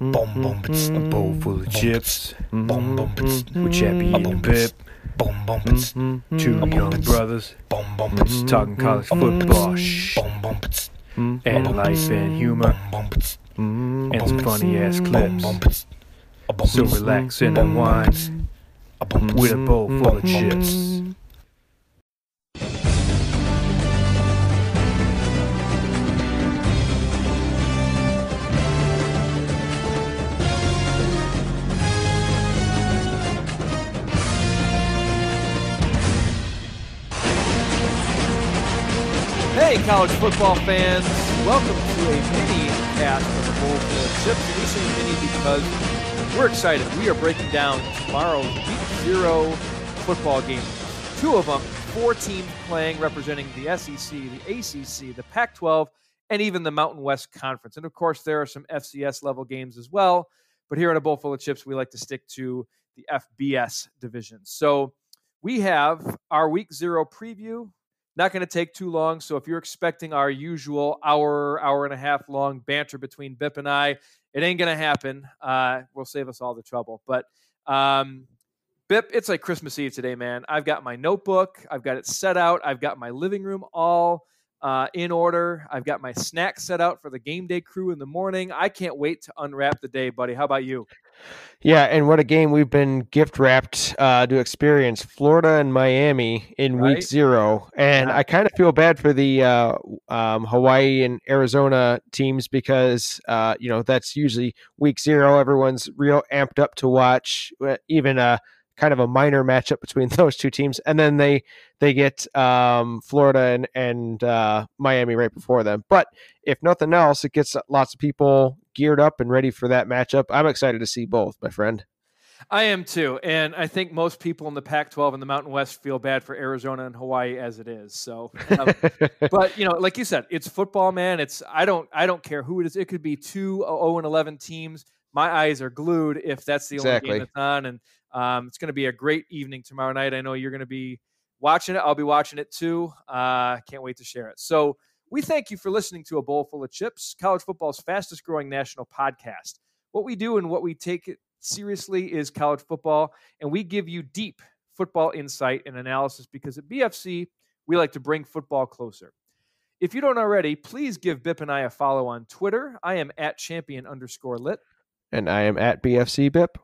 Mm-hmm. Boom, boom, bits, mm-hmm. a bowl full of chips. Boom, boom, mm-hmm. bits, with Chappie and Pip. Boom, boom, bits, two young brothers. Boom, boom, bits, talking college football. Shh. Boom, boom, bits, and life and humor. And some funny ass clips. So relax and unwind. with a bowl full of chips. College football fans! Welcome to a mini cast of the Bowl Full of Chips. We say mini because we're excited. We are breaking down tomorrow's Week Zero football game. Two of them, four teams playing, representing the SEC, the ACC, the Pac-12, and even the Mountain West Conference. And of course, there are some FCS level games as well. But here in a Bowl Full of Chips, we like to stick to the FBS division. So we have our Week Zero preview not going to take too long. So if you're expecting our usual hour, hour and a half long banter between Bip and I, it ain't going to happen. Uh, we'll save us all the trouble. But um, Bip, it's like Christmas Eve today, man. I've got my notebook, I've got it set out, I've got my living room all uh, in order. I've got my snacks set out for the game day crew in the morning. I can't wait to unwrap the day, buddy. How about you? Yeah, and what a game we've been gift wrapped uh, to experience Florida and Miami in Right. week zero. And Yeah. I kind of feel bad for the uh, um, Hawaii and Arizona teams because, uh, you know, that's usually week zero. Everyone's real amped up to watch, uh, even a kind of a minor matchup between those two teams. And then they they get um, Florida and, and uh, Miami right before them. But if nothing else, it gets lots of people geared up and ready for that matchup. I'm excited to see both, my friend. I am too, and I think most people in the Pac-12 and the Mountain West feel bad for Arizona and Hawaii as it is. So, um, but you know, like you said, it's football, man. It's I don't I don't care who it is. It could be two 0 and 11 teams. My eyes are glued if that's the only game that's on, and um, it's going to be a great evening tomorrow night. I know you're going to be watching it. I'll be watching it too. Uh, can't wait to share it. So. We thank you for listening to A Bowl Full of Chips, college football's fastest growing national podcast. What we do and what we take seriously is college football, and we give you deep football insight and analysis because at BFC, we like to bring football closer. If you don't already, please give Bip and I a follow on Twitter. I am at champion underscore lit. and I am at BFC BIP.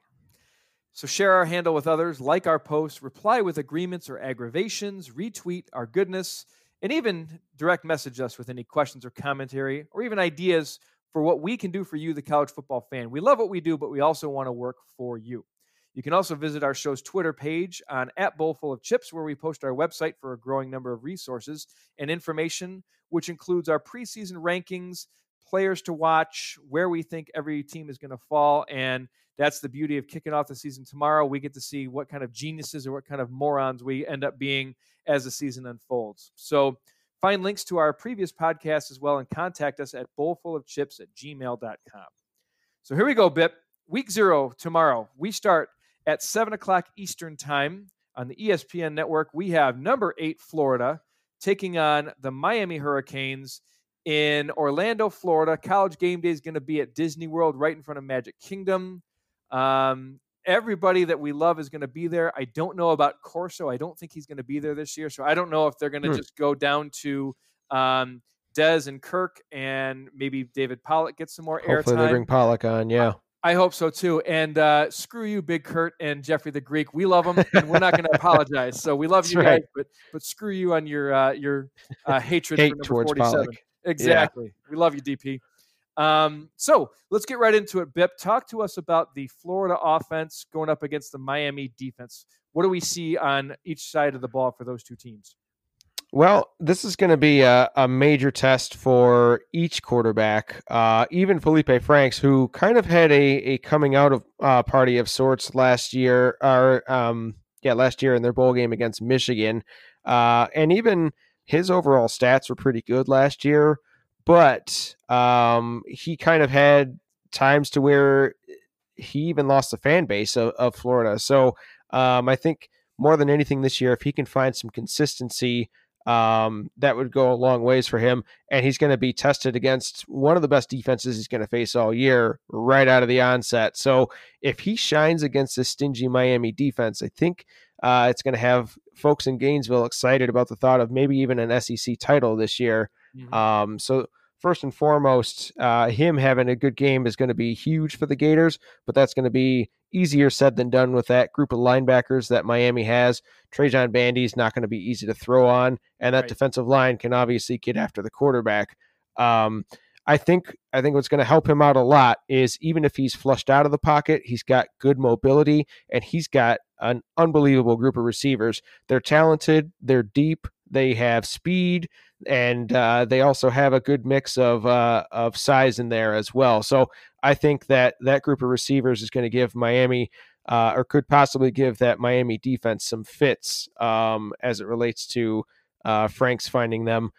So share our handle with others, like our posts, reply with agreements or aggravations, retweet our goodness, and even direct message us with any questions or commentary or even ideas for what we can do for you, the college football fan. We love what we do, but we also want to work for you. You can also visit our show's Twitter page on at Bowlful of Chips, where we post our website for a growing number of resources and information, which includes our preseason rankings, players to watch, where we think every team is going to fall, and that's the beauty of kicking off the season tomorrow. We get to see what kind of geniuses or what kind of morons we end up being as the season unfolds. So find links to our previous podcasts as well and contact us at bowlfulofchips at gmail.com. So here we go, Bip. Week zero tomorrow. We start at 7 o'clock Eastern Time on the ESPN network. We have number eight, Florida, taking on the Miami Hurricanes in Orlando, Florida. College game day is going to be at Disney World right in front of Magic Kingdom. Um, everybody that we love is going to be there. I don't know about Corso. I don't think he's going to be there this year. So I don't know if they're going to Hmm. just go down to um, Dez and Kirk and maybe David Pollack get some more airtime. Hopefully they bring Pollack on. Yeah. I hope so too. And uh, screw you, Big Kurt and Jeffrey the Greek. We love them, and we're not going to apologize. So we love That's you right. guys, but but screw you on your uh, your uh, hatred Hate for number towards forty-seven. Pollack. Exactly. We love you, DP. Um, so let's get right into it. Bip, talk to us about the Florida offense going up against the Miami defense. What do we see on each side of the ball for those two teams? Well, this is going to be a, a major test for each quarterback, uh, even Felipe Franks, who kind of had a, a coming out of uh, party of sorts last year, or um, yeah, last year in their bowl game against Michigan, uh, and even his overall stats were pretty good last year, but um, he kind of had times to where he even lost the fan base of, of Florida. So um, I think more than anything this year, if he can find some consistency um, that would go a long ways for him. And he's going to be tested against one of the best defenses he's going to face all year right out of the onset. So if he shines against this stingy Miami defense, I think uh, it's going to have folks in Gainesville excited about the thought of maybe even an SEC title this year. Mm-hmm. Um, so first and foremost, uh, him having a good game is going to be huge for the Gators, but that's going to be easier said than done with that group of linebackers that Miami has. Trajan Bandy is not going to be easy to throw on, and that right. defensive line can obviously get after the quarterback. Um, I think I think what's going to help him out a lot is even if he's flushed out of the pocket, he's got good mobility and he's got an unbelievable group of receivers. They're talented, they're deep, they have speed, and uh, they also have a good mix of uh, of size in there as well. So I think that that group of receivers is going to give Miami. Uh, or could possibly give that Miami defense some fits um, as it relates to uh, Franks finding them.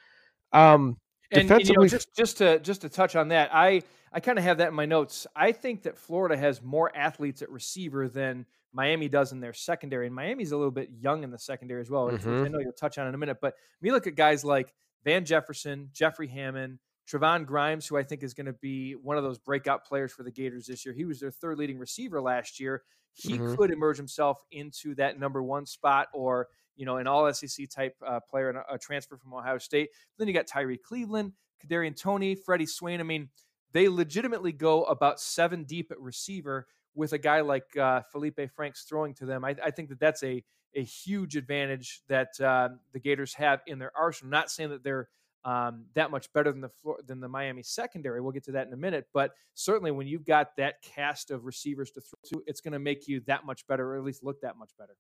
Um, and, and, you know, just just to just to touch on that, I I kind of have that in my notes. I think that Florida has more athletes at receiver than Miami does in their secondary, and Miami's a little bit young in the secondary as well. Mm-hmm. I know you'll touch on in a minute, but you look at guys like Van Jefferson, Jeffrey Hammond, Trevon Grimes, who I think is going to be one of those breakout players for the Gators this year. He was their third leading receiver last year. He mm-hmm. could emerge himself into that number one spot or, you know, an all SEC type uh, player and a, a, transfer from Ohio State. Then you got Tyree Cleveland, Kadarius Toney, Freddie Swain. I mean, they legitimately go about seven deep at receiver with a guy like uh, Felipe Franks throwing to them. I, I think that that's a a huge advantage that uh, the Gators have in their arsenal. not saying that they're um, that much better than the than the Miami secondary. We'll get to that in a minute, but certainly when you've got that cast of receivers to throw to, it's going to make you that much better, or at least look that much better.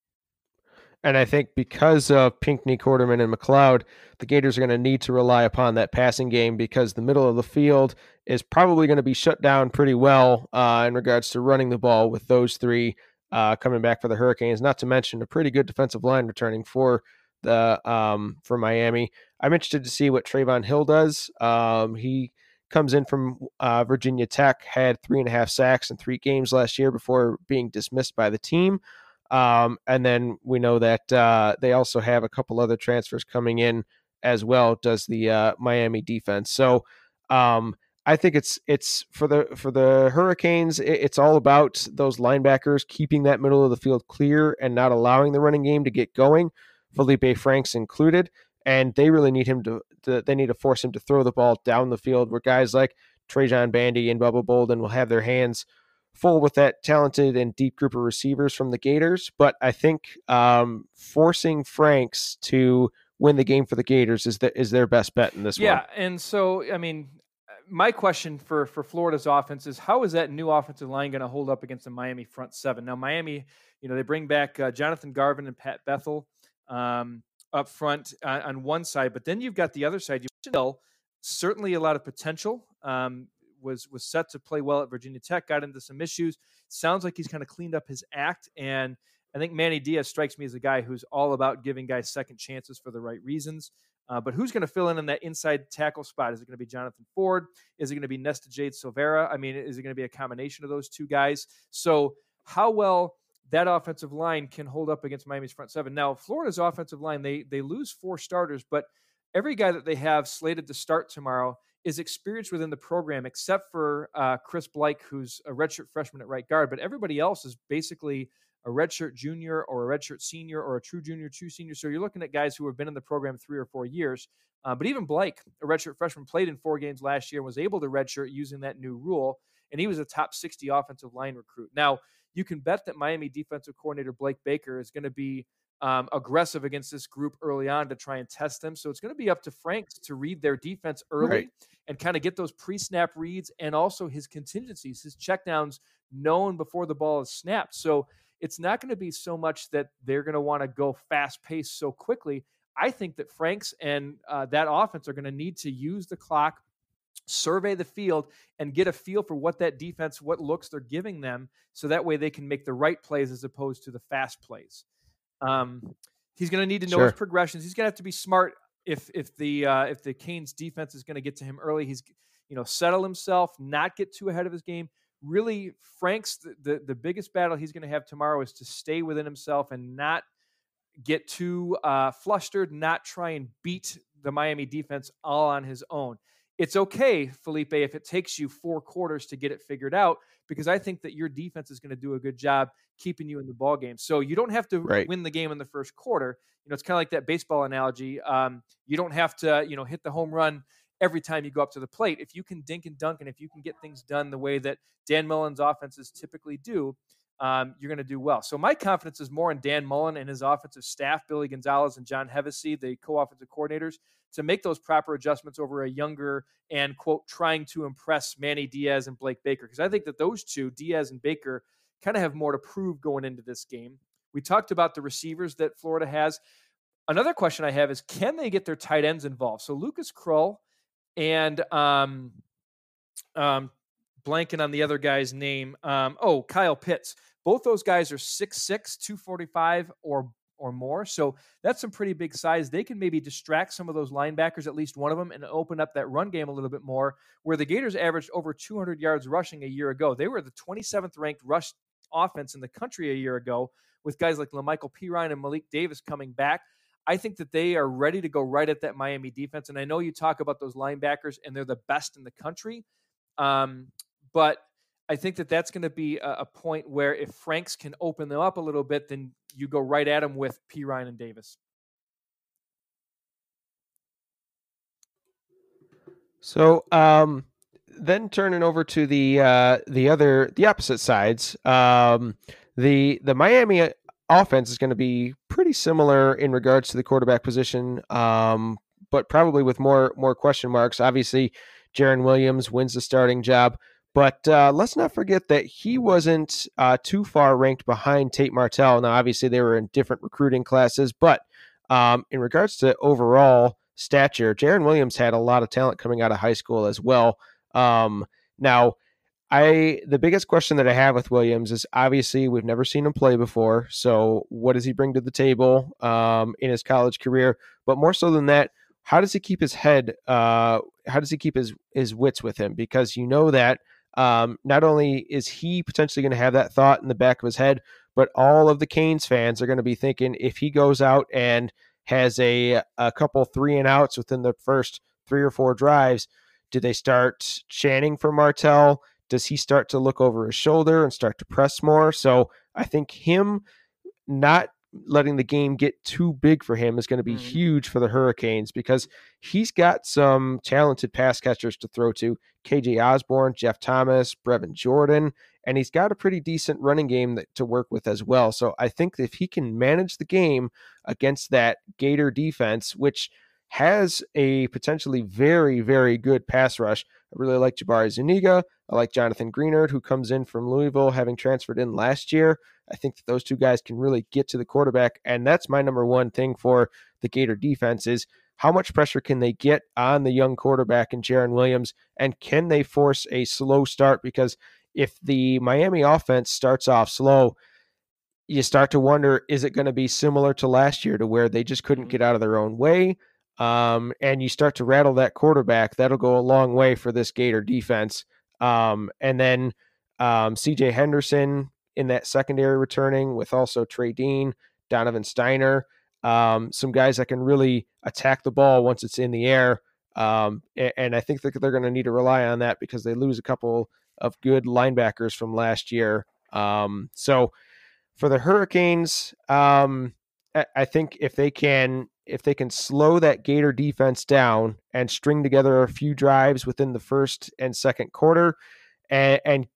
And I think because of Pinckney, Quarterman, and McCloud, the Gators are going to need to rely upon that passing game because the middle of the field is probably going to be shut down pretty well uh, in regards to running the ball with those three uh, coming back for the Hurricanes. Not to mention a pretty good defensive line returning for the um, for Miami. I'm interested to see what Trevon Hill does. Um, he comes in from uh, Virginia Tech, had three and a half sacks in three games last year before being dismissed by the team. Um, and then we know that uh, they also have a couple other transfers coming in as well. Does the uh, Miami defense? So um, I think it's it's for the for the Hurricanes. It's all about those linebackers keeping that middle of the field clear and not allowing the running game to get going. Felipe Franks included, and they really need him to, to they need to force him to throw the ball down the field where guys like Trajan Bandy and Bubba Bolden will have their hands full with that talented and deep group of receivers from the Gators. But I think um, forcing Franks to win the game for the Gators is the, is their best bet in this yeah, one. Yeah, and so I mean, my question for for Florida's offense is how is that new offensive line going to hold up against the Miami front seven? Now Miami, you know, they bring back uh, Jonathan Garvin and Pat Bethel um, up front uh, on one side, but then you've got the other side. You still certainly a lot of potential. Um, was was set to play well at Virginia Tech, got into some issues. Sounds like he's kind of cleaned up his act, and I think Manny Diaz strikes me as a guy who's all about giving guys second chances for the right reasons. Uh, but who's going to fill in in that inside tackle spot? Is it going to be Jonathan Ford? Is it going to be Nesta-Jade Silvera? I mean, is it going to be a combination of those two guys? So, how well that offensive line can hold up against Miami's front seven. Now, Florida's offensive line, they they lose four starters, but every guy that they have slated to start tomorrow is experienced within the program, except for uh, Chris Blake, who's a redshirt freshman at right guard. But everybody else is basically a redshirt junior or a redshirt senior or a true junior, true senior. So you're looking at guys who have been in the program three or four years. Uh, but even Blake, a redshirt freshman, played in four games last year and was able to redshirt using that new rule. And he was a top 60 offensive line recruit. Now, you can bet that Miami defensive coordinator Blake Baker is going to be um, aggressive against this group early on to try and test them. So it's going to be up to Franks to read their defense early right. and kind of get those pre snap reads and also his contingencies, his checkdowns known before the ball is snapped. So it's not going to be so much that they're going to want to go fast paced so quickly. I think that Franks and uh, that offense are going to need to use the clock, survey the field, and get a feel for what that defense, what looks they're giving them, so that way they can make the right plays as opposed to the fast plays. Um, he's going to need to know sure. his progressions. He's going to have to be smart if if the uh, if the Canes defense is going to get to him early. He's you know settle himself, not get too ahead of his game really Frank's the, the, the biggest battle he's going to have tomorrow is to stay within himself and not get too uh, flustered, not try and beat the Miami defense all on his own. It's okay, Felipe, if it takes you four quarters to get it figured out, because I think that your defense is going to do a good job keeping you in the ball game. So you don't have to right. win the game in the first quarter. You know, it's kind of like that baseball analogy. Um, you don't have to, you know, hit the home run every time you go up to the plate. If you can dink and dunk, and if you can get things done the way that Dan Mullen's offenses typically do, um, you're going to do well. So my confidence is more in Dan Mullen and his offensive staff, Billy Gonzalez and John Hevesy, the co-offensive coordinators, to make those proper adjustments over a younger and quote trying to impress Manny Diaz and Blake Baker because I think that those two, Diaz and Baker, kind of have more to prove going into this game. We talked about the receivers that Florida has. Another question I have is can they get their tight ends involved? So Lucas Krull and um, um, blanking on the other guy's name. Um, oh, Kyle Pitts. Both those guys are 6'6, 245 or or more. So that's some pretty big size. They can maybe distract some of those linebackers, at least one of them, and open up that run game a little bit more. Where the Gators averaged over 200 yards rushing a year ago. They were the 27th ranked rush offense in the country a year ago with guys like La'Mical Perine and Malik Davis coming back. I think that they are ready to go right at that Miami defense. And I know you talk about those linebackers, and they're the best in the country. Um, but I think that that's going to be a, a, point where if Franks can open them up a little bit, then you go right at them with Perine and Davis. So um, then turning over to the uh, the other the opposite sides, um, the the Miami uh, offense is going to be pretty similar in regards to the quarterback position, um, but probably with more more question marks. Obviously, Jarren Williams wins the starting job. But uh, let's not forget that he wasn't uh, too far ranked behind Tate Martell. Now, obviously, they were in different recruiting classes, but um, in regards to overall stature, Jarren Williams had a lot of talent coming out of high school as well. Um, now, I the biggest question that I have with Williams is obviously we've never seen him play before. So, what does he bring to the table um, in his college career? But more so than that, how does he keep his head? Uh, how does he keep his his wits with him? Because you know that um, not only is he potentially going to have that thought in the back of his head, but all of the Canes fans are going to be thinking if he goes out and has a a couple three and outs within the first three or four drives, do they start chanting for Martell? Does he start to look over his shoulder and start to press more? So I think him not letting the game get too big for him is going to be mm-hmm. huge for the Hurricanes because he's got some talented pass catchers to throw to. KJ Osborn, Jeff Thomas, Brevin Jordan, and he's got a pretty decent running game that, to work with as well. So I think if he can manage the game against that Gator defense, which has a potentially very, very good pass rush. I really like Jabari Zuniga. I like Jonathan Greenard, who comes in from Louisville, having transferred in last year. I think that those two guys can really get to the quarterback, and that's my number one thing for the Gator defense is how much pressure can they get on the young quarterback and Jarren Williams, and can they force a slow start? Because if the Miami offense starts off slow, you start to wonder is it going to be similar to last year to where they just couldn't mm-hmm. get out of their own way? Um, and you start to rattle that quarterback, that'll go a long way for this Gator defense. Um, and then um, CJ Henderson in that secondary returning with also Trey Dean, Donovan Stiner, um, some guys that can really attack the ball once it's in the air. Um, and, and, I think that they're going to need to rely on that because they lose a couple of good linebackers from last year. Um, so for the Hurricanes, um, I think if they can if they can slow that Gator defense down and string together a few drives within the first and second quarter and, and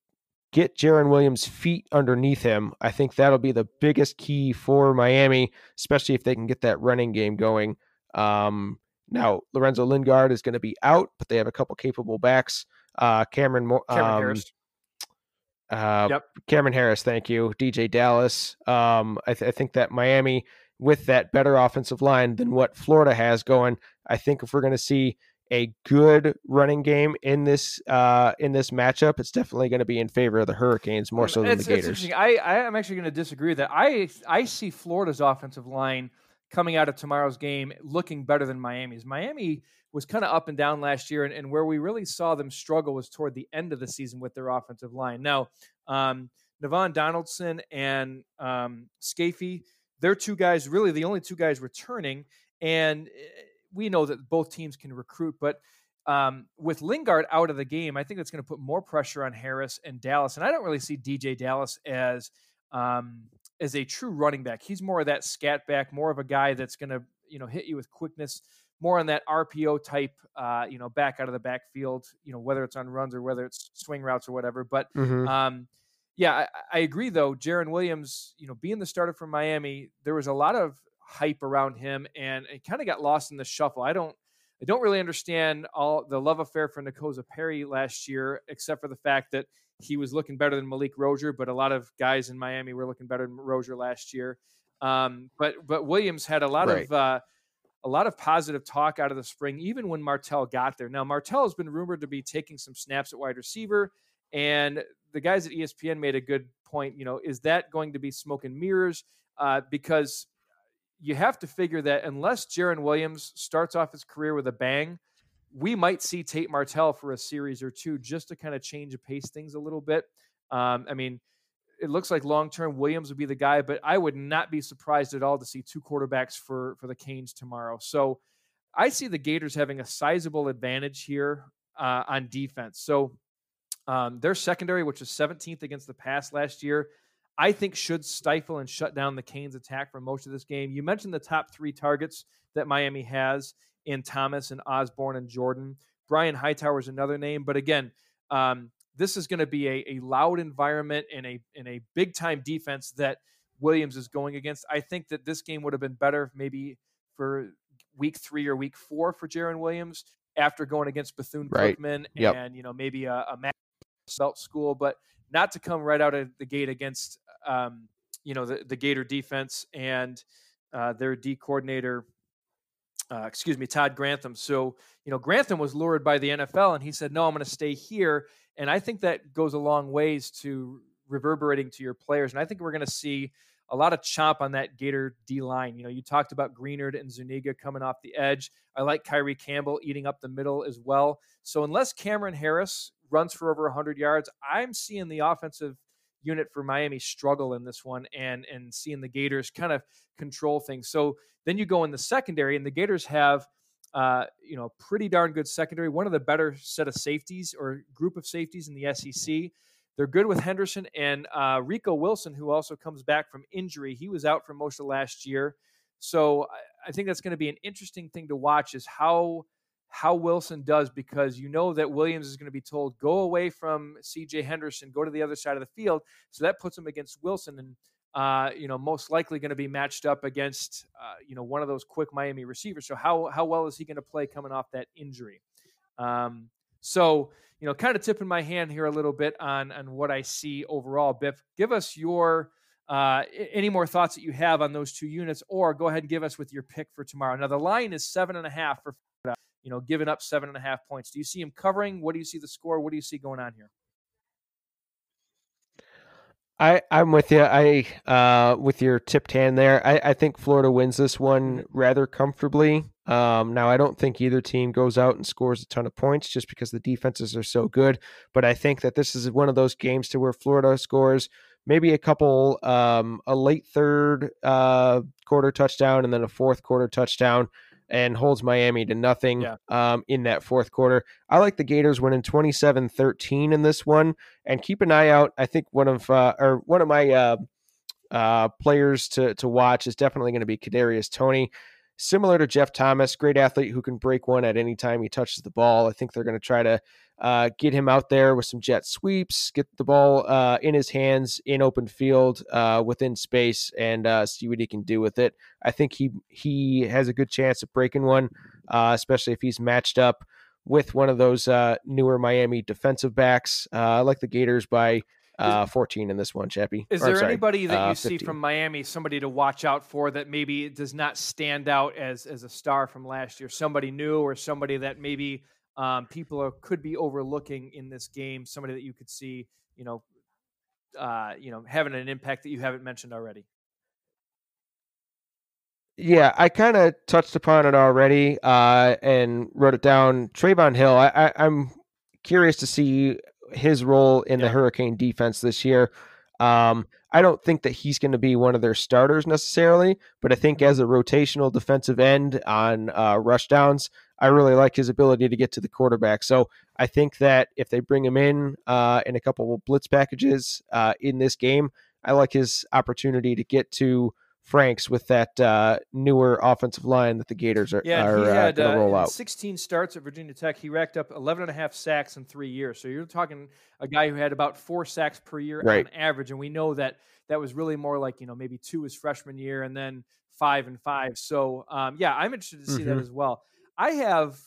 get Jarren Williams' feet underneath him, I think that'll be the biggest key for Miami, especially if they can get that running game going. Um, now, Lorenzo Lingard is going to be out, but they have a couple capable backs. Uh, Cameron, Mo- Cameron um, Harris. Uh, yep. Cameron Harris, thank you. DJ Dallas. Um, I, th- I think that Miami with that better offensive line than what Florida has going. I think if we're going to see a good running game in this uh, in this matchup, it's definitely going to be in favor of the Hurricanes more so than it's, the Gators. I I am actually going to disagree with that. I I see Florida's offensive line coming out of tomorrow's game looking better than Miami's. Miami was kind of up and down last year, and, and, where we really saw them struggle was toward the end of the season with their offensive line. Now, um, Navaughn Donaldson and um, Scaife they're two guys, really the only two guys returning, and eh, we know that both teams can recruit, but um, with Lingard out of the game, I think that's going to put more pressure on Harris and Dallas. And I don't really see DJ Dallas as um, as a true running back. He's more of that scat back, more of a guy that's going to you know hit you with quickness, more on that RPO type, uh, you know, back out of the backfield. You know, whether it's on runs or whether it's swing routes or whatever. But Mhm. um, yeah, I, I agree though. Jarren Williams, you know, being the starter from Miami, there was a lot of hype around him, and it kind of got lost in the shuffle. I don't. I don't really understand all the love affair for N'Kosi Perry last year, except for the fact that he was looking better than Malik Rosier, but a lot of guys in Miami were looking better than Rosier last year. Um, but but Williams had a lot Right. of uh, a lot of positive talk out of the spring, even when Martell got there. Now Martell has been rumored to be taking some snaps at wide receiver, and the guys at ESPN made a good point. You know, is that going to be smoke and mirrors? Uh, because you have to figure that unless Jarren Williams starts off his career with a bang, we might see Tate Martell for a series or two just to kind of change and pace things a little bit. Um, I mean, it looks like long term Williams would be the guy, but I would not be surprised at all to see two quarterbacks for for the Canes tomorrow. So I see the Gators having a sizable advantage here uh, on defense. So um, their secondary, which was 17th against the pass last year, I think should stifle and shut down the Canes attack for most of this game. You mentioned the top three targets that Miami has in Thomas and Osborn and Jordan. Brian Hightower is another name, but again, um, this is going to be a, a loud environment and a in a big time defense that Williams is going against. I think that this game would have been better maybe for week three or week four for Jarren Williams after going against Bethune Right. Yep. and you know maybe a, a Matt belt school, but not to come right out of the gate against um, you know the, the Gator defense and uh, their D coordinator. Uh, excuse me, Todd Grantham. So, you know, Grantham was lured by the NFL and he said, no, I'm going to stay here. And I think that goes a long ways to reverberating to your players. And I think we're going to see a lot of chop on that Gator D line. You know, you talked about Greenard and Zuniga coming off the edge. I like Kyree Campbell eating up the middle as well. So unless Cameron Harris runs for over 100 yards, I'm seeing the offensive unit for Miami struggle in this one and and seeing the Gators kind of control things. So then you go in the secondary and the Gators have uh, you know, pretty darn good secondary, one of the better set of safeties or group of safeties in the SEC. They're good with Henderson and uh, Rico Wilson, who also comes back from injury. He was out for most of last year. So I, I think that's going to be an interesting thing to watch is how how Wilson does because you know that Williams is going to be told go away from CJ Henderson, go to the other side of the field. So that puts him against Wilson and uh, you know most likely going to be matched up against uh, you know one of those quick Miami receivers. So how how well is he going to play coming off that injury? Um, so you know, kind of tipping my hand here a little bit on on what I see overall. Biff, give us your uh, any more thoughts that you have on those two units, or go ahead and give us with your pick for tomorrow. Now the line is seven and a half for. You know, giving up seven and a half points. Do you see him covering? What do you see the score? What do you see going on here? I I'm with you. I uh with your tipped hand there. I I think Florida wins this one rather comfortably. Um now I don't think either team goes out and scores a ton of points just because the defenses are so good, but I think that this is one of those games to where Florida scores maybe a couple um a late third uh quarter touchdown and then a fourth quarter touchdown and holds Miami to nothing Yeah. um in that fourth quarter. I like the Gators winning 27-13 in this one and keep an eye out. I think one of uh, or one of my uh, uh, players to to watch is definitely going to be Kadarius Toney. Similar to Jeff Thomas, great athlete who can break one at any time he touches the ball. I think they're going to try to uh, get him out there with some jet sweeps, get the ball uh, in his hands in open field uh, within space, and uh, see what he can do with it. I think he he has a good chance of breaking one, uh, especially if he's matched up with one of those uh, newer Miami defensive backs. I like the Gators by uh, 14 in this one, Chappie. Is Or, there sorry, anybody that uh, you see from Miami, somebody to watch out for that maybe does not stand out as as a star from last year? Somebody new or somebody that maybe um, people are, could be overlooking in this game? Somebody that you could see, you know, uh, you know, having an impact that you haven't mentioned already. Yeah, I kind of touched upon it already uh, and wrote it down. Trevon Hill, I, I, I'm curious to see his role in the Hurricane defense this year. Um, I don't think that he's going to be one of their starters necessarily, but I think as a rotational defensive end on uh, rush downs, I really like his ability to get to the quarterback. So I think that if they bring him in uh, in a couple of blitz packages uh, in this game, I like his opportunity to get to Franks with that uh, newer offensive line that the Gators are, yeah, are he had, going to roll uh, out. 16 starts at Virginia Tech. He racked up 11 and a half sacks in three years. So you're talking a guy who had about four sacks per year Right. on average. And we know that that was really more like, you know, maybe two his freshman year and then five and five. So, um, yeah, I'm interested to see that Mhm. as well. I have.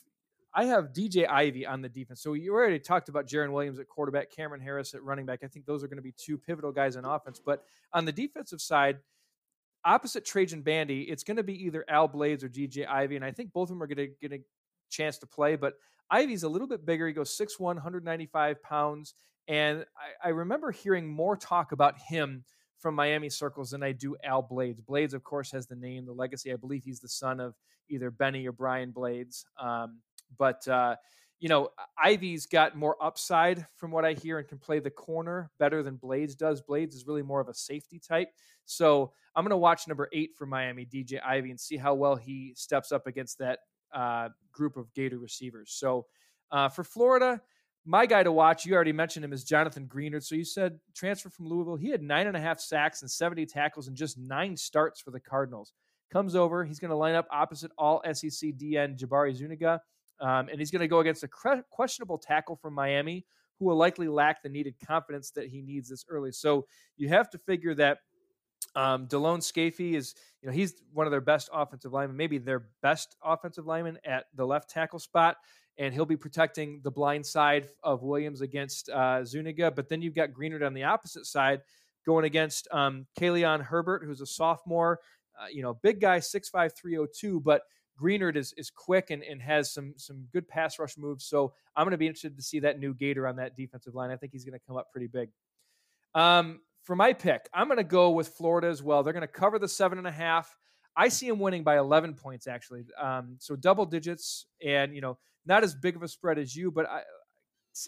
I have DJ Ivey on the defense. So you already talked about Jarren Williams at quarterback, Cameron Harris at running back. I think those are going to be two pivotal guys on offense. But on the defensive side, opposite Trajan Bandy, it's going to be either Al Blades or DJ Ivey, and I think both of them are going to get a chance to play. But Ivey's a little bit bigger. He goes 6'1", 195 pounds, and I, I remember hearing more talk about him from Miami circles than I do Al Blades. Blades, of course, has the name, the legacy. I believe he's the son of either Benny or Brian Blades. Um, but uh, you know, Ivey's got more upside from what I hear and can play the corner better than Blades does. Blades is really more of a safety type. So I'm going to watch number eight for Miami, DJ Ivey, and see how well he steps up against that uh, group of Gator receivers. So uh, for Florida, my guy to watch, you already mentioned him, is Jonathan Greenard. So you said transfer from Louisville. He had nine and a half sacks and 70 tackles and just nine starts for the Cardinals. Comes over, he's going to line up opposite all SEC DN Jabari Zuniga. Um, and he's going to go against a cre- questionable tackle from Miami, who will likely lack the needed confidence that he needs this early. So you have to figure that um, Delone Scaife is, you know, he's one of their best offensive linemen, maybe their best offensive lineman at the left tackle spot, and he'll be protecting the blind side of Williams against uh, Zuniga. But then you've got Greenard on the opposite side going against um, Herbert, who's a sophomore, uh, you know, big guy, 6'5", 302, but Greenard is is quick and, and has some some good pass rush moves. So I'm going to be interested to see that new Gator on that defensive line. I think he's going to come up pretty big. Um, for my pick, I'm going to go with Florida as well. They're going to cover the seven and a half. I see him winning by 11 points actually. Um, so double digits, and you know, not as big of a spread as you, but I,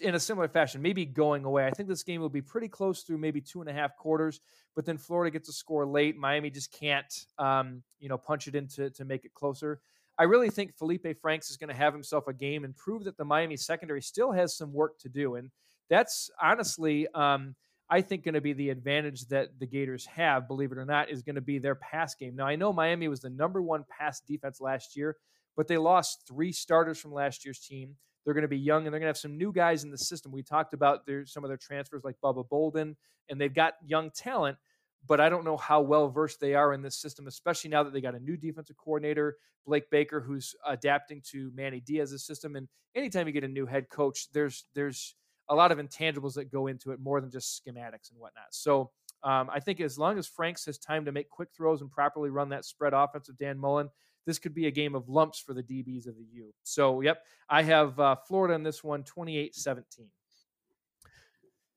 in a similar fashion, maybe going away. I think this game will be pretty close through maybe two and a half quarters, but then Florida gets a score late. Miami just can't, um, you know, punch it in to, to make it closer. I really think Felipe Franks is going to have himself a game and prove that the Miami secondary still has some work to do. And that's honestly, um, I think, going to be the advantage that the Gators have, believe it or not, is going to be their pass game. Now, I know Miami was the number one pass defense last year, but they lost three starters from last year's team. They're going to be young and they're going to have some new guys in the system. We talked about their, some of their transfers like Bubba Bolden, and they've got young talent, but I don't know how well versed they are in this system, especially now that they got a new defensive coordinator, Blake Baker, who's adapting to Manny Diaz's system. And anytime you get a new head coach, there's there's a lot of intangibles that go into it more than just schematics and whatnot. So um, I think as long as Franks has time to make quick throws and properly run that spread offense of Dan Mullen, this could be a game of lumps for the DBs of the U. So, yep, I have uh, Florida in this one, 28 17.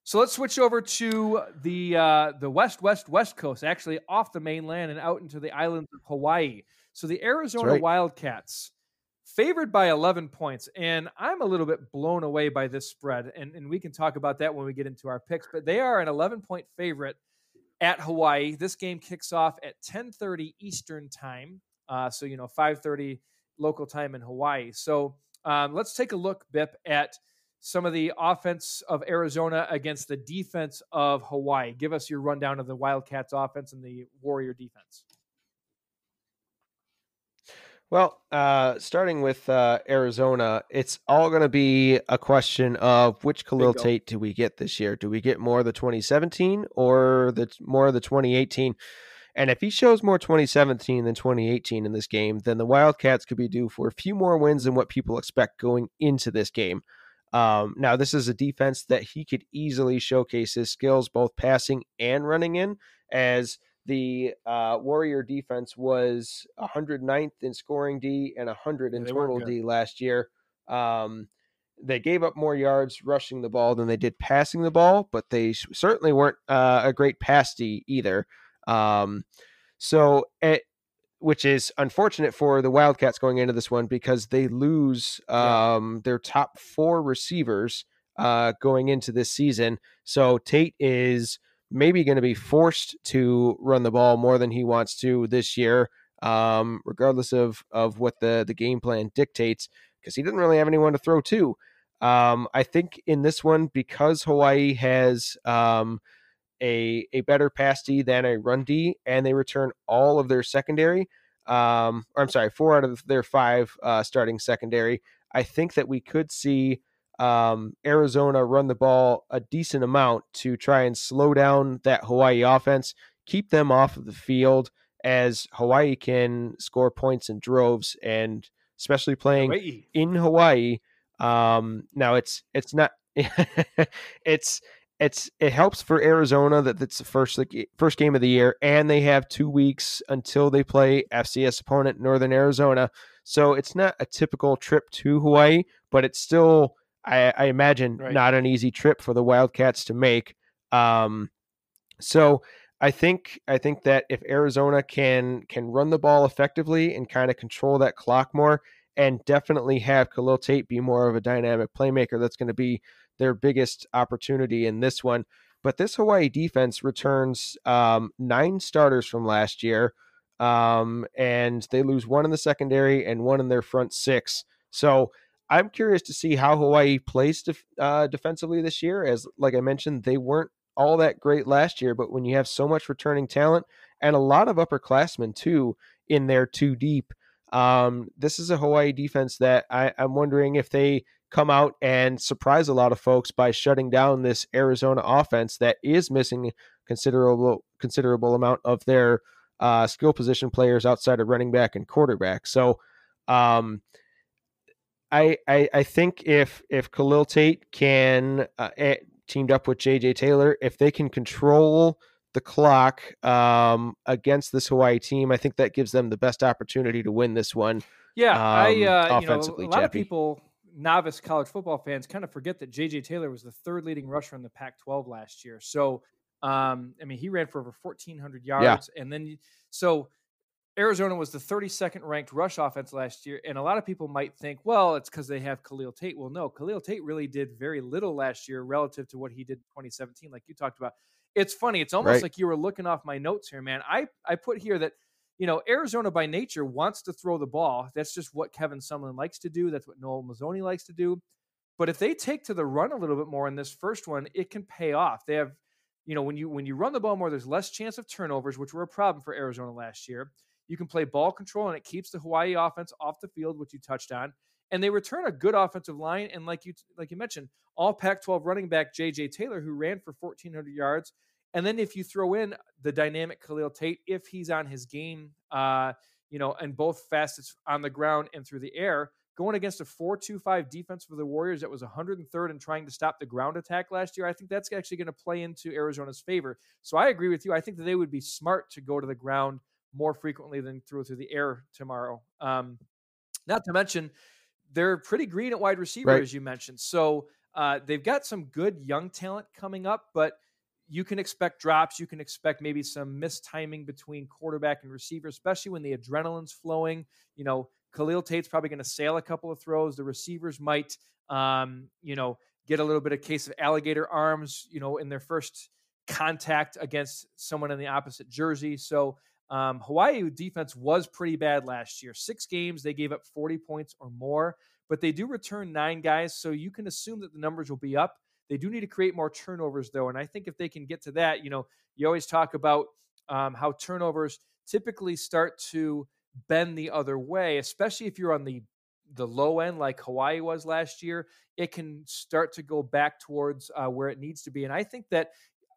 So let's switch over to the uh, the west west west coast, actually off the mainland and out into the islands of Hawaii. So the Arizona right. Wildcats favored by 11 points, and I'm a little bit blown away by this spread, and and we can talk about that when we get into our picks. But they are an 11 point favorite at Hawaii. This game kicks off at 10:30 Eastern time, uh, so you know 5:30 local time in Hawaii. So um, let's take a look, Bip, at some of the offense of Arizona against the defense of Hawaii. Give us your rundown of the Wildcats offense and the Warrior defense. Well, uh, starting with uh, Arizona, it's all going to be a question of which Khalil Bingo. Tate do we get this year? Do we get more of the 2017 or the more of the 2018? And if he shows more 2017 than 2018 in this game, then the Wildcats could be due for a few more wins than what people expect going into this game. Um, now, this is a defense that he could easily showcase his skills, both passing and running in, as the uh, Warrior defense was 109th in scoring D and 100 in they total. D last year. Um, they gave up more yards rushing the ball than they did passing the ball, but they certainly weren't uh, a great pass D either. Um, so, it, which is unfortunate for the Wildcats going into this one because they lose Yeah. um, their top four receivers uh, going into this season. So Tate is maybe going to be forced to run the ball more than he wants to this year, um, regardless of of what the the game plan dictates, because he didn't really have anyone to throw to. Um, I think in this one, because Hawaii has um, a a better pass D than a run D, and they return all of their secondary. Um, or I'm sorry, four out of their five uh, starting secondary. I think that we could see um, Arizona run the ball a decent amount to try and slow down that Hawaii offense, keep them off of the field as Hawaii can score points in droves, and especially playing Hawaii. in Hawaii. Um, now it's it's not it's it's it helps for Arizona that it's the first like, first game of the year, and they have two weeks until they play FCS opponent Northern Arizona. So it's not a typical trip to Hawaii, but it's still, I, I imagine, right. not an easy trip for the Wildcats to make. Um, so I think I think that if Arizona can can run the ball effectively and kind of control that clock more, and definitely have Khalil Tate be more of a dynamic playmaker, that's going to be their biggest opportunity in this one. But this Hawaii defense returns um, nine starters from last year, um, and they lose one in the secondary and one in their front six. So I'm curious to see how Hawaii plays def- uh, defensively this year. As like I mentioned, they weren't all that great last year, but when you have so much returning talent and a lot of upperclassmen too in there too deep, um, this is a Hawaii defense that I, I'm wondering if they come out and surprise a lot of folks by shutting down this Arizona offense that is missing considerable considerable amount of their uh, skill position players outside of running back and quarterback. So, um, I, I I think if if Khalil Tate can uh, teamed up with JJ Taylor, if they can control the clock um, against this Hawaii team, I think that gives them the best opportunity to win this one. Yeah, um, I uh, you know a lot of people novice college football fans kind of forget that JJ Taylor was the third leading rusher in the Pac-12 last year. So, um, I mean, he ran for over 1,400 yards, yeah. and then so Arizona was the 32nd ranked rush offense last year, and a lot of people might think, well, it's because they have Khalil Tate. Well, no, Khalil Tate really did very little last year relative to what he did in 2017, like you talked about. It's funny. It's almost right. like you were looking off my notes here, man. I I put here that you know, Arizona by nature wants to throw the ball. That's just what Kevin Sumlin likes to do. That's what Noel Mazzone likes to do. But if they take to the run a little bit more in this first one, it can pay off. They have, you know, when you when you run the ball more, there's less chance of turnovers, which were a problem for Arizona last year. You can play ball control, and it keeps the Hawaii offense off the field, which you touched on. And they return a good offensive line, and like you like you mentioned, all Pac-12 running back J.J. Taylor, who ran for 1,400 yards, and then if you throw in the dynamic Khalil Tate, if he's on his game, uh, you know, and both facets on the ground and through the air, going against a 4-2-5 defense for the Warriors that was 103rd and trying to stop the ground attack last year, I think that's actually going to play into Arizona's favor. So I agree with you. I think that they would be smart to go to the ground more frequently than throw through the air tomorrow. Um, not to mention, they're pretty green at wide receiver, right. as you mentioned. So uh, they've got some good young talent coming up, but – you can expect drops. You can expect maybe some mistiming between quarterback and receiver, especially when the adrenaline's flowing. You know, Khalil Tate's probably going to sail a couple of throws. The receivers might, um, you know, get a little bit of case of alligator arms, you know, in their first contact against someone in the opposite jersey. So um, Hawaii defense was pretty bad last year. Six games, they gave up 40 points or more, but they do return nine guys. So you can assume that the numbers will be up. They do need to create more turnovers, though. And I think if they can get to that, you know, you always talk about um, how turnovers typically start to bend the other way, especially if you're on the the low end like Hawaii was last year. It can start to go back towards uh, where it needs to be. And I think that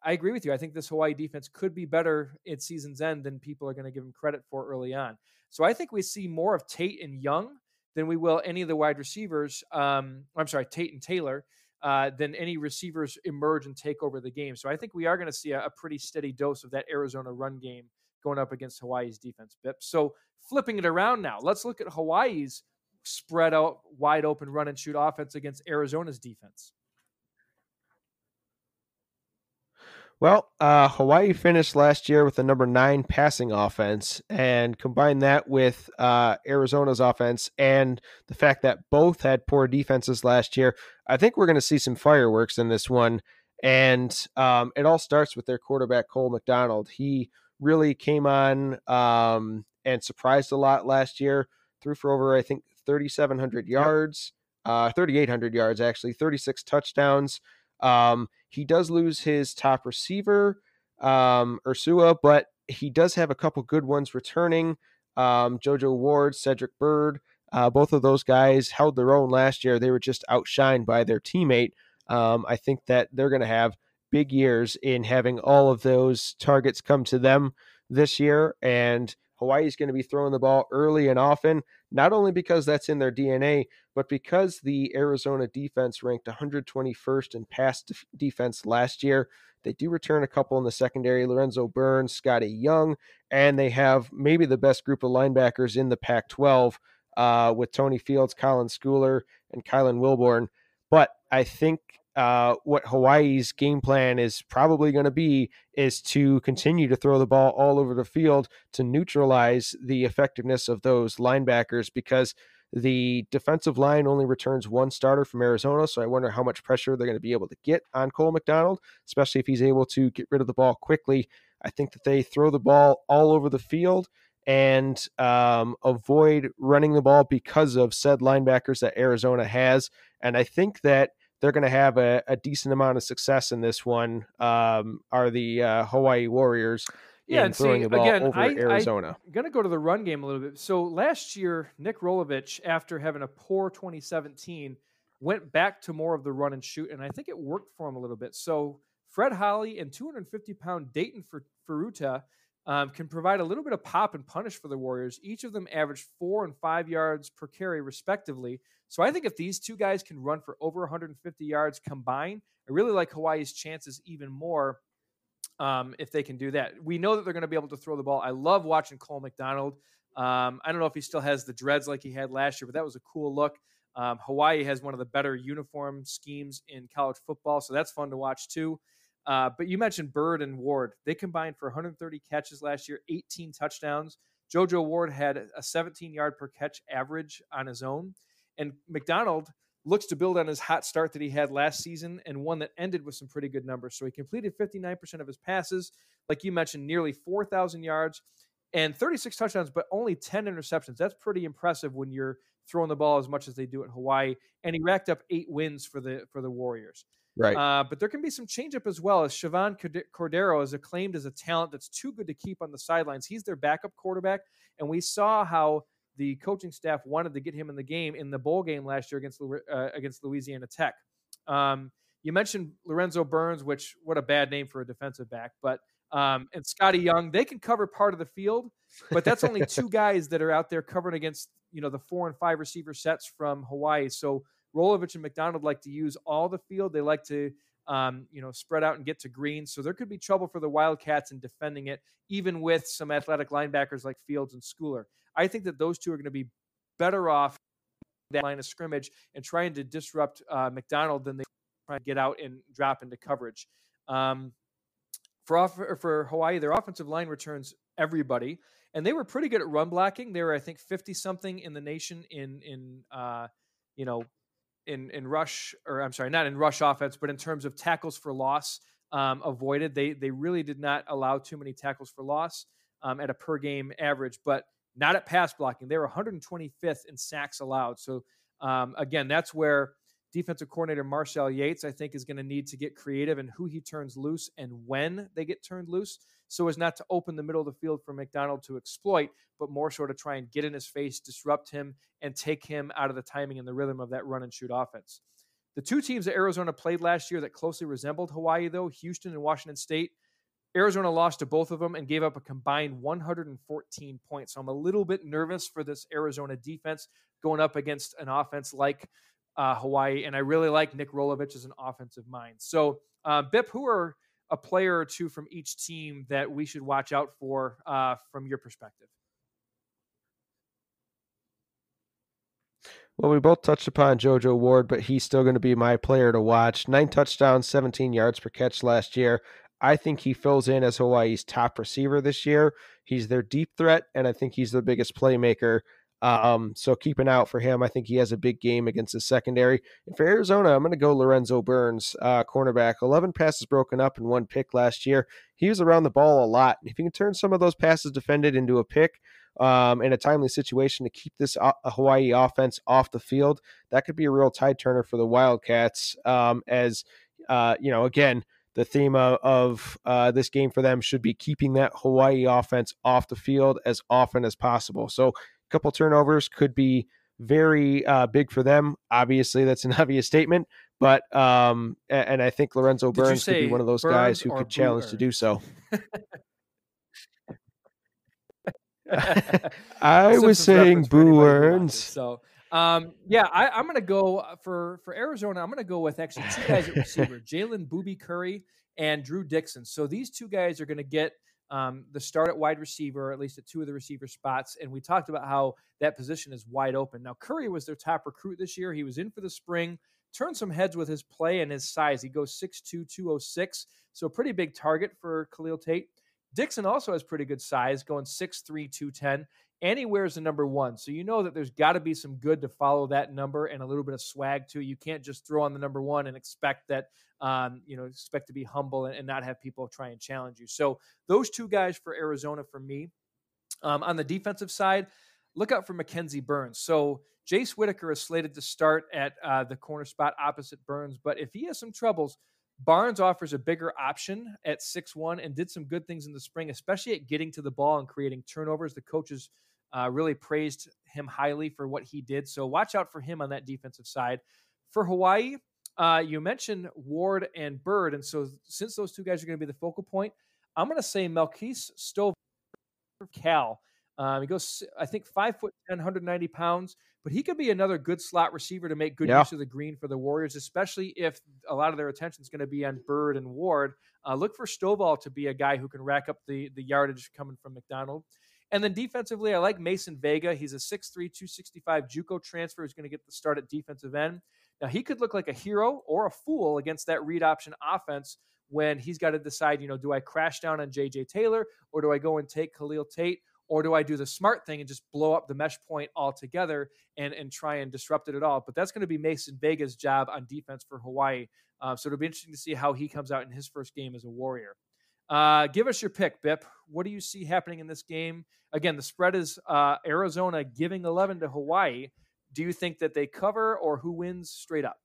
I agree with you. I think this Hawaii defense could be better at season's end than people are going to give them credit for early on. So I think we see more of Tate and Young than we will any of the wide receivers. Um, I'm sorry, Tate and Taylor uh, then any receivers emerge and take over the game. So I think we are going to see a, a, pretty steady dose of that Arizona run game going up against Hawaii's defense. Bip. So flipping it around now, let's look at Hawaii's spread out, wide open run and shoot offense against Arizona's defense. Well, uh, Hawaii finished last year with the number nine passing offense, and combine that with uh, Arizona's offense and the fact that both had poor defenses last year, I think we're going to see some fireworks in this one. And um, it all starts with their quarterback, Cole McDonald. He really came on um, and surprised a lot last year. Threw for over, I think, 3,700 yards, uh, 3,800 yards, actually, 36 touchdowns. Um, he does lose his top receiver, um, Ursua, but he does have a couple good ones returning. Um, JoJo Ward, Cedric Byrd, uh, both of those guys held their own last year. They were just outshined by their teammate. Um, I think that they're going to have big years in having all of those targets come to them this year. And Hawaii's going to be throwing the ball early and often, not only because that's in their DNA, but because the Arizona defense ranked 121st in pass defense last year. They do return a couple in the secondary Lorenzo Burns, Scotty Young, and they have maybe the best group of linebackers in the Pac 12 uh, with Tony Fields, Colin Schooler, and Kylan Wilborn. But I think uh, what Hawaii's game plan is probably going to be is to continue to throw the ball all over the field to neutralize the effectiveness of those linebackers because the defensive line only returns one starter from Arizona. So I wonder how much pressure they're going to be able to get on Cole McDonald, especially if he's able to get rid of the ball quickly. I think that they throw the ball all over the field and um, avoid running the ball because of said linebackers that Arizona has. And I think that they're going to have a, a, decent amount of success in this one. Um, are the uh, Hawaii Warriors? Yeah, and throwing see, the ball again, over I, Arizona. I'm going to go to the run game a little bit. So last year, Nick Rolovich, after having a poor 2017, went back to more of the run and shoot, and I think it worked for him a little bit. So Fred Holley and 250 pound Dayton for Furuta um, can provide a little bit of pop and punish for the Warriors. Each of them averaged four and five yards per carry, respectively. So I think if these two guys can run for over 150 yards combined, I really like Hawaii's chances even more um, if they can do that. We know that they're going to be able to throw the ball. I love watching Cole McDonald. Um, I don't know if he still has the dreads like he had last year, but that was a cool look. Um, Hawaii has one of the better uniform schemes in college football, so that's fun to watch too. Uh, but you mentioned Byrd and Ward. They combined for 130 catches last year, 18 touchdowns. JoJo Ward had a 17 yard per catch average on his own. And McDonald looks to build on his hot start that he had last season and one that ended with some pretty good numbers. So he completed 59% of his passes. Like you mentioned, nearly 4,000 yards and 36 touchdowns, but only 10 interceptions. That's pretty impressive when you're throwing the ball as much as they do at Hawaii. And he racked up eight wins for the for the Warriors. Right. Uh, but there can be some changeup as well. As Chevan Cordeiro is acclaimed as a talent that's too good to keep on the sidelines. He's their backup quarterback, and we saw how the coaching staff wanted to get him in the game in the bowl game last year against uh, against Louisiana Tech. Um, you mentioned Lorenzo Burns, which what a bad name for a defensive back, but um, and Scotty Young, they can cover part of the field, but that's only two guys that are out there covering against you know the four and five receiver sets from Hawaii. So Rolovich and McDonald like to use all the field. They like to, um, you know, spread out and get to green. So there could be trouble for the Wildcats in defending it, even with some athletic linebackers like Fields and Schooler. I think that those two are going to be better off that line of scrimmage and trying to disrupt uh, McDonald than they try to get out and drop into coverage. Um, for off, for Hawaii, their offensive line returns everybody, and they were pretty good at run blocking. They were, I think, fifty something in the nation in in uh, you know in in rush or I'm sorry, not in rush offense, but in terms of tackles for loss um, avoided. They they really did not allow too many tackles for loss um, at a per game average, but not at pass blocking. They were 125th in sacks allowed. So um, again, that's where defensive coordinator Marcel Yates, I think, is going to need to get creative in who he turns loose and when they get turned loose, so as not to open the middle of the field for McDonald to exploit, but more so to try and get in his face, disrupt him, and take him out of the timing and the rhythm of that run and shoot offense. The two teams that Arizona played last year that closely resembled Hawaii, though, Houston and Washington State, Arizona lost to both of them and gave up a combined 114 points. So I'm a little bit nervous for this Arizona defense going up against an offense like uh, Hawaii. And I really like Nick Rolovich as an offensive mind. So, uh, Bip, who are a player or two from each team that we should watch out for uh, from your perspective? Well, we both touched upon JoJo Ward, but he's still going to be my player to watch. Nine touchdowns, 17 yards per catch last year. I think he fills in as Hawaii's top receiver this year. He's their deep threat, and I think he's the biggest playmaker Um, so keep an eye out for him. I think he has a big game against the secondary. And for Arizona, I'm going to go Lorenzo Burns, uh, cornerback. 11 passes broken up and one pick last year. He was around the ball a lot. If he can turn some of those passes defended into a pick, um, in a timely situation to keep this uh, Hawaii offense off the field, that could be a real tide turner for the Wildcats. Um, as uh, you know, again, the theme of, of uh, this game for them should be keeping that Hawaii offense off the field as often as possible. So, couple turnovers could be very uh, big for them. Obviously, that's an obvious statement, but um, and I think Lorenzo Burns could be one of those Burns guys who could challenge to do so. I was saying Boo Earns. So, um, yeah, I, am going to go uh, for for Arizona. I'm going to go with actually two guys at receiver, Jalen Boobie Curry and Drew Dixon. So these two guys are going to get um, the start at wide receiver, at least at two of the receiver spots. And we talked about how that position is wide open. Now, Curry was their top recruit this year. He was in for the spring, turned some heads with his play and his size. He goes 6'2, 206. So, a pretty big target for Khalil Tate. Dixon also has pretty good size, going 6'3, 210, and he wears the number one. So you know that there's got to be some good to follow that number and a little bit of swag too. You can't just throw on the number one and expect that, um, you know, expect to be humble and, and, not have people try and challenge you. So those two guys for Arizona for me. Um, on the defensive side, look out for McKenzie Barnes. So Jace Whittaker is slated to start at uh, the corner spot opposite Burns, but if he has some troubles, Barnes offers a bigger option at six one and did some good things in the spring, especially at getting to the ball and creating turnovers. The coaches uh, really praised him highly for what he did. So watch out for him on that defensive side. For Hawaii, uh, you mentioned Ward and Byrd. And so since those two guys are going to be the focal point, I'm going to say Melquise Stove Cal. Um, he goes, I think, five foot 10, 190 pounds but he could be another good slot receiver to make good yeah. use of the green for the Warriors, especially if a lot of their attention is going to be on Byrd and Ward. Uh, look for Stovall to be a guy who can rack up the, the yardage coming from McDonald. And then defensively, I like Mason Vega. He's a 6'3, 265 Juco transfer who's going to get the start at defensive end. Now, he could look like a hero or a fool against that read option offense when he's got to decide, you know, do I crash down on JJ Taylor or do I go and take Khalil Tate? or do I do the smart thing and just blow up the mesh point altogether and and try and disrupt it at all? But that's going to be Mason Vega's job on defense for Hawaii. Uh, so it'll be interesting to see how he comes out in his first game as a Warrior. Uh, give us your pick, Bip. What do you see happening in this game? Again, the spread is uh, Arizona giving 11 to Hawaii. Do you think that they cover or who wins straight up?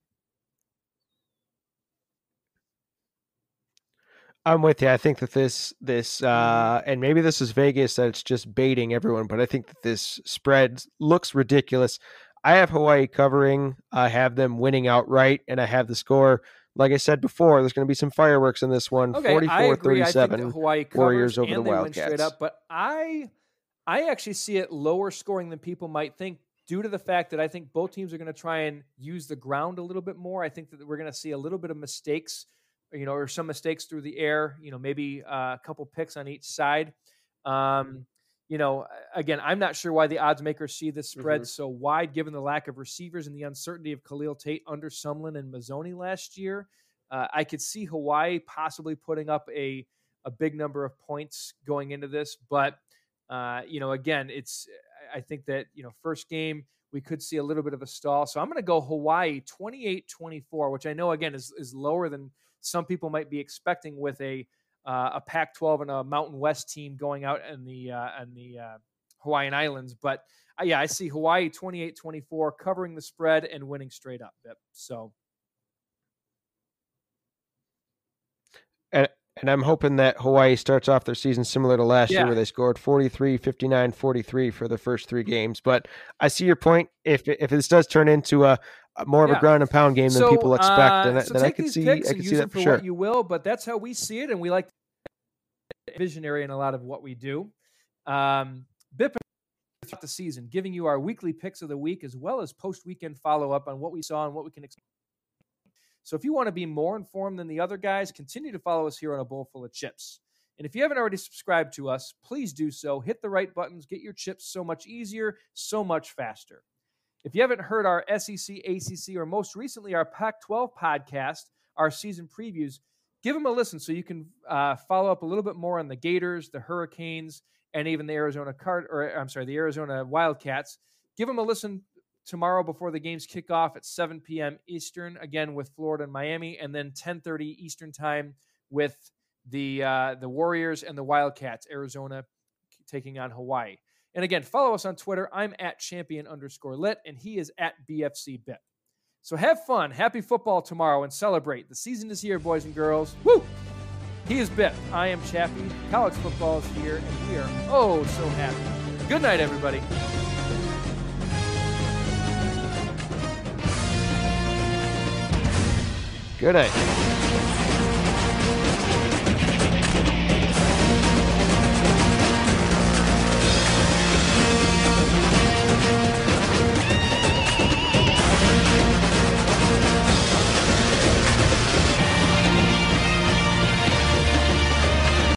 I'm with you. I think that this this uh and maybe this is Vegas that it's just baiting everyone, but I think that this spread looks ridiculous. I have Hawaii covering. I have them winning outright, and I have the score. Like I said before, there's going to be some fireworks in this one. Okay, 44-37 Hawaii Warriors over the Wildcats. Straight up, but I I actually see it lower scoring than people might think due to the fact that I think both teams are going to try and use the ground a little bit more. I think that we're going to see a little bit of mistakes you know, or some mistakes through the air, you know, maybe uh, a couple picks on each side. Um, you know, again, I'm not sure why the odds makers see this spread mm-hmm. so wide given the lack of receivers and the uncertainty of Khalil Tate under Sumlin and Mazzone last year. Uh, I could see Hawaii possibly putting up a a big number of points going into this, but uh, you know, again, it's I think that you know, first game we could see a little bit of a stall. So I'm going to go Hawaii 28-24, which I know again is is lower than some people might be expecting with a uh, a Pac-12 and a Mountain West team going out in the uh, in the uh, Hawaiian Islands. But uh, yeah, I see Hawaii 28-24 covering the spread and winning straight up. So. And, I'm hoping that Hawaii starts off their season similar to last yeah. year, where they scored 43, 59, 43 for the first three games. But I see your point. If if this does turn into a, more of yeah. a ground and pound game than people expect, uh, and, so then I can see I can see that for, for sure. You will, but that's how we see it, and we like visionary in a lot of what we do. Um, BIP throughout the season, giving you our weekly picks of the week as well as post weekend follow up on what we saw and what we can expect. So if you want to be more informed than the other guys, continue to follow us here on a bowl full of chips. And if you haven't already subscribed to us, please do so. Hit the right buttons, get your chips so much easier, so much faster. If you haven't heard our SEC, ACC, or most recently our Pac 12 podcast, our season previews, give them a listen so you can uh, follow up a little bit more on the Gators, the Hurricanes, and even the Arizona Card, or I'm sorry, the Arizona Wildcats. give them a listen tomorrow before the games kick off at 7 p.m. Eastern, again with Florida and Miami, and then 10:30 Eastern time with the uh, the Warriors and the Wildcats, Arizona taking on Hawaii. And again, follow us on Twitter. I'm at champion underscore lit, and he is at BFC bit. So have fun, happy football tomorrow, and celebrate. The season is here, boys and girls. Woo! He is Bit. I am Chappie. College football is here, and we are oh so happy. Good night, everybody. Good night.